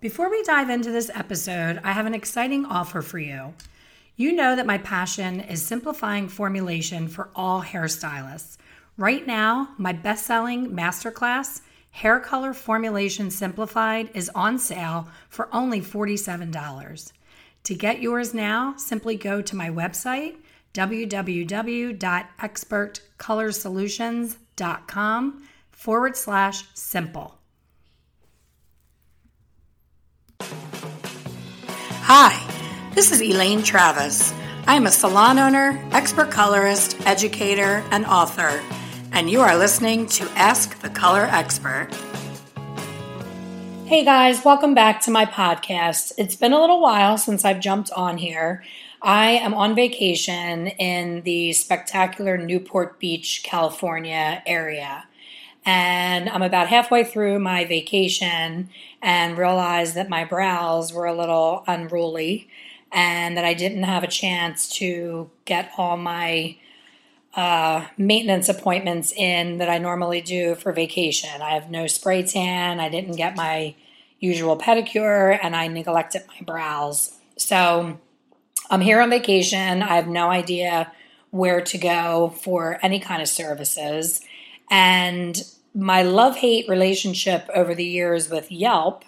Before we dive into this episode, I have an exciting offer for you. You know that my passion is simplifying formulation for all hairstylists. Right now, my best selling masterclass, Hair Color Formulation Simplified, is on sale for only $47. To get yours now, simply go to my website, www.expertcolorsolutions.com forward slash simple. Hi, this is Elaine Travis. I am a salon owner, expert colorist, educator, and author, and you are listening to Ask the Color Expert. Hey guys, welcome back to my podcast. It's been a little while since I've jumped on here. I am on vacation in the spectacular Newport Beach, California area and I'm about halfway through my vacation and realized that my brows were a little unruly and that I didn't have a chance to get all my uh, maintenance appointments in that I normally do for vacation. I have no spray tan, I didn't get my usual pedicure, and I neglected my brows. So I'm here on vacation. I have no idea where to go for any kind of services. And my love hate relationship over the years with Yelp,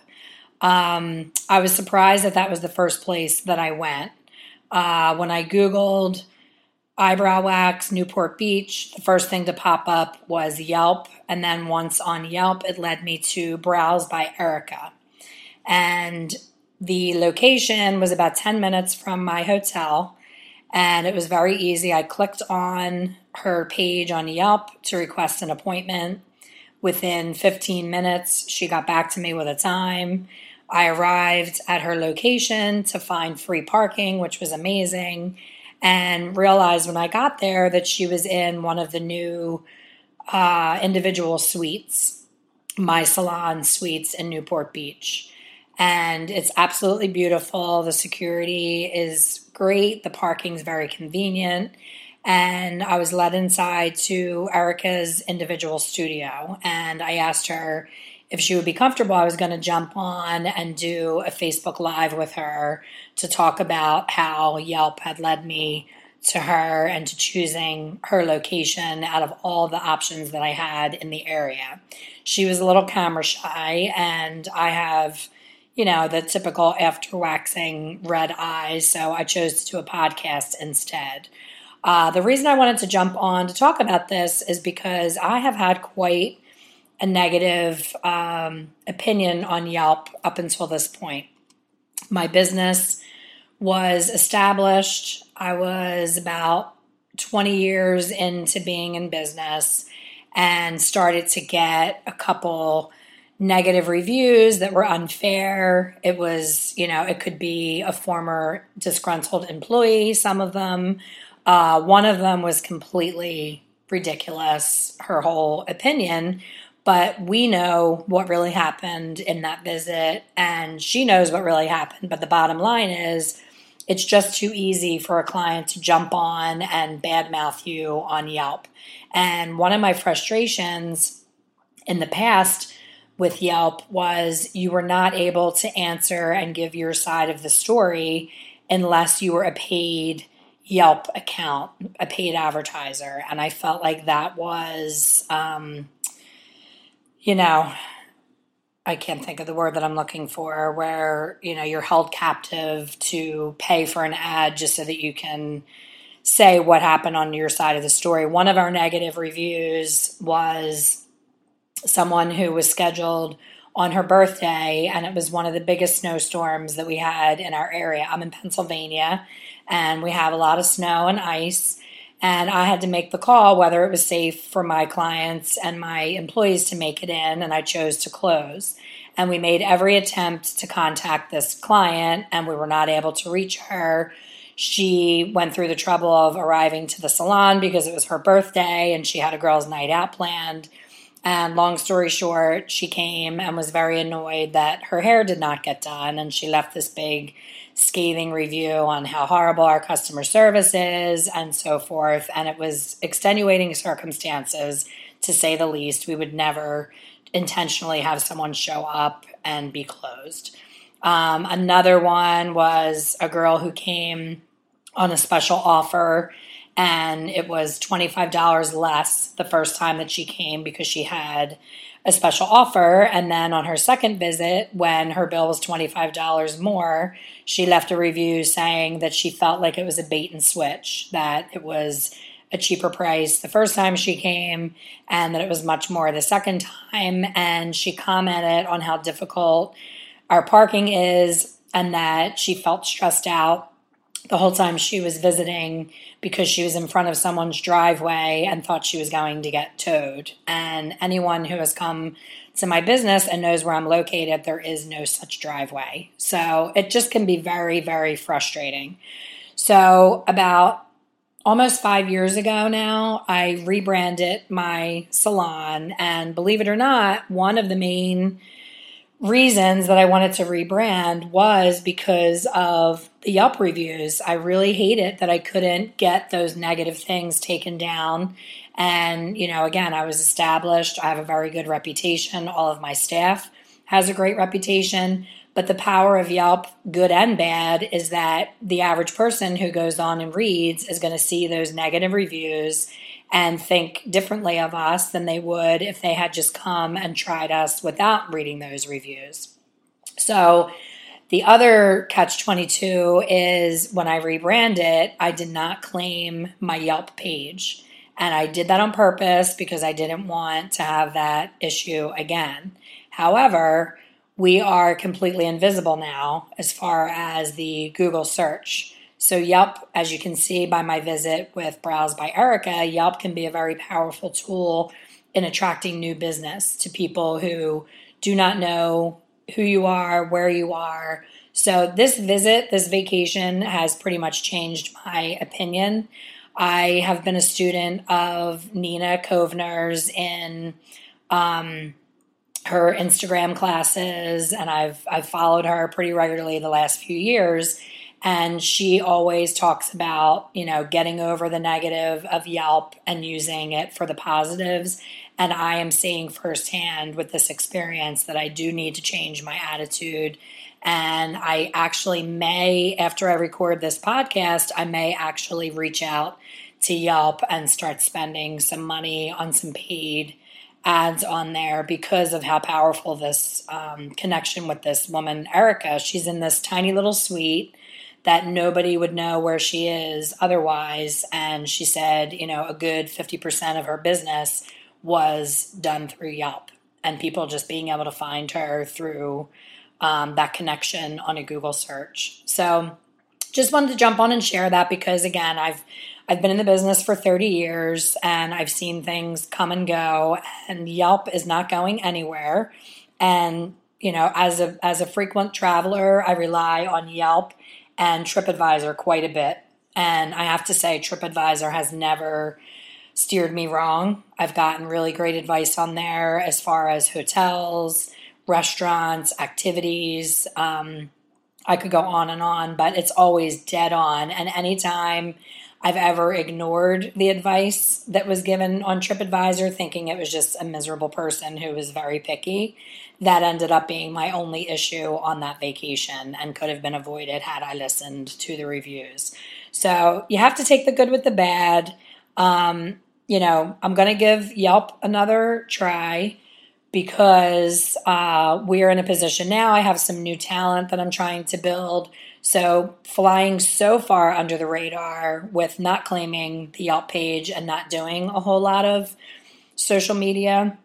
um, I was surprised that that was the first place that I went. Uh, when I Googled eyebrow wax, Newport Beach, the first thing to pop up was Yelp. And then once on Yelp, it led me to Brows by Erica. And the location was about 10 minutes from my hotel. And it was very easy. I clicked on her page on Yelp to request an appointment. Within 15 minutes, she got back to me with a time. I arrived at her location to find free parking, which was amazing, and realized when I got there that she was in one of the new uh, individual suites, my salon suites in Newport Beach. And it's absolutely beautiful. The security is great, the parking's very convenient and I was led inside to Erica's individual studio. And I asked her if she would be comfortable. I was going to jump on and do a Facebook Live with her to talk about how Yelp had led me to her and to choosing her location out of all the options that I had in the area. She was a little camera shy, and I have you know, the typical after waxing red eyes. So I chose to do a podcast instead. Uh, the reason I wanted to jump on to talk about this is because I have had quite a negative um, opinion on Yelp up until this point. My business was established. I was about 20 years into being in business and started to get a couple negative reviews that were unfair. It was, you know, it could be a former disgruntled employee, some of them, uh, one of them was completely ridiculous, her whole opinion, but we know what really happened in that visit, and she knows what really happened. But the bottom line is, it's just too easy for a client to jump on and badmouth you on Yelp. And one of my frustrations in the past with Yelp was you were not able to answer and give your side of the story unless you were a paid Yelp account, a paid advertiser. And I felt like that was, um, you know, I can't think of the word that I'm looking for, where, you know, you're held captive to pay for an ad just so that you can say what happened on your side of the story. One of our negative reviews was someone who was scheduled on her birthday, and it was one of the biggest snowstorms that we had in our area. I'm in Pennsylvania, and we have a lot of snow and ice. And I had to make the call whether it was safe for my clients and my employees to make it in, and I chose to close. And we made every attempt to contact this client, and we were not able to reach her. She went through the trouble of arriving to the salon because it was her birthday and she had a girls' night out planned. And long story short, she came and was very annoyed that her hair did not get done, and she left this big scathing review on how horrible our customer service is and so forth. And it was extenuating circumstances, to say the least. We would never intentionally have someone show up and be closed. Um, another one was a girl who came on a special offer and it was $25 less the first time that she came because she had a special offer. And then on her second visit, when her bill was $25 more, she left a review saying that she felt like it was a bait and switch, that it was a cheaper price the first time she came and that it was much more the second time. And she commented on how difficult our parking is and that she felt stressed out the whole time she was visiting because she was in front of someone's driveway and thought she was going to get towed. And anyone who has come to my business and knows where I'm located, there is no such driveway. So it just can be very, very frustrating. So, about almost five years ago now, I rebranded my salon. And believe it or not, one of the main reasons that I wanted to rebrand was because of the Yelp reviews. I really hate it that I couldn't get those negative things taken down. And, you know, again, I was established. I have a very good reputation. All of my staff has a great reputation. But the power of Yelp, good and bad, is that the average person who goes on and reads is going to see those negative reviews and think differently of us than they would if they had just come and tried us without reading those reviews. So, the other catch 22 is when I rebranded, I did not claim my Yelp page. And I did that on purpose because I didn't want to have that issue again. However, we are completely invisible now as far as the Google search. So, Yelp, as you can see by my visit with Brows by Erica, Yelp can be a very powerful tool in attracting new business to people who do not know who you are, where you are. So, this visit, this vacation has pretty much changed my opinion. I have been a student of Nina Kovner's in um, her Instagram classes, and I've I've followed her pretty regularly the last few years and she always talks about you know getting over the negative of yelp and using it for the positives. And i am seeing firsthand with this experience that i do need to change my attitude. And i actually may after i record this podcast i may actually reach out to yelp and start spending some money on some paid ads on there because of how powerful this um, connection with this woman erica. She's in this tiny little suite that nobody would know where she is otherwise. And she said, you know, a good 50% of her business was done through Yelp and people just being able to find her through um, that connection on a Google search. So just wanted to jump on and share that because again, I've I've been in the business for 30 years and I've seen things come and go and Yelp is not going anywhere. And you know, as a as a frequent traveler, I rely on Yelp and TripAdvisor quite a bit. And I have to say, TripAdvisor has never steered me wrong. I've gotten really great advice on there as far as hotels, restaurants, activities. Um, I could go on and on, but it's always dead on. And anytime I've ever ignored the advice that was given on TripAdvisor, thinking it was just a miserable person who was very picky. That ended up being my only issue on that vacation and could have been avoided had I listened to the reviews. So you have to take the good with the bad. Um, you know, I'm going to give Yelp another try because uh, we're in a position now. I have some new talent that I'm trying to build so, flying so far under the radar with not claiming the Yelp page and not doing a whole lot of social media,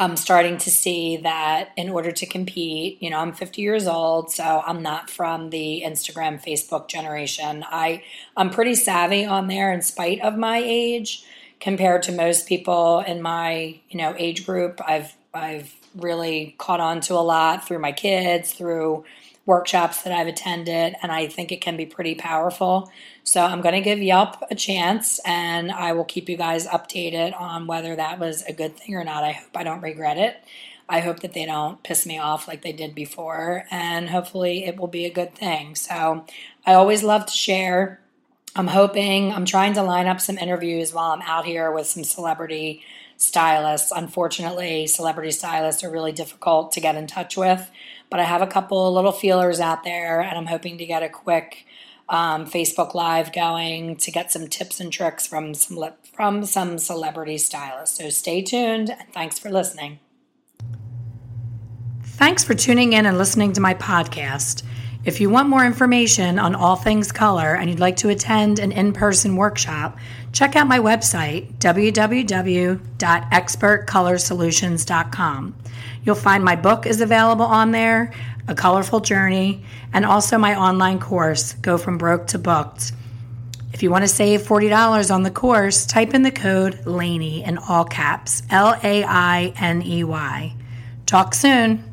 I'm starting to see that in order to compete, you know, I'm 50 years old, so I'm not from the Instagram, Facebook generation. I I'm pretty savvy on there in spite of my age compared to most people in my, you know, age group. I've I've really caught on to a lot through my kids, through workshops that I've attended, and I think it can be pretty powerful. So I'm going to give Yelp a chance, and I will keep you guys updated on whether that was a good thing or not. I hope I don't regret it. I hope that they don't piss me off like they did before, and hopefully it will be a good thing. So I always love to share. I'm hoping, I'm trying to line up some interviews while I'm out here with some celebrity stylists. Unfortunately, celebrity stylists are really difficult to get in touch with but I have a couple little feelers out there, and I'm hoping to get a quick um, Facebook Live going to get some tips and tricks from some from some celebrity stylists. So stay tuned, and thanks for listening. Thanks for tuning in and listening to my podcast. If you want more information on all things color and you'd like to attend an in person workshop, check out my website, www.expertcolorsolutions.com. You'll find my book is available on there, A Colorful Journey, and also my online course, Go From Broke to Booked. If you want to save $40 on the course, type in the code LAINEY in all caps L A I N E Y. Talk soon.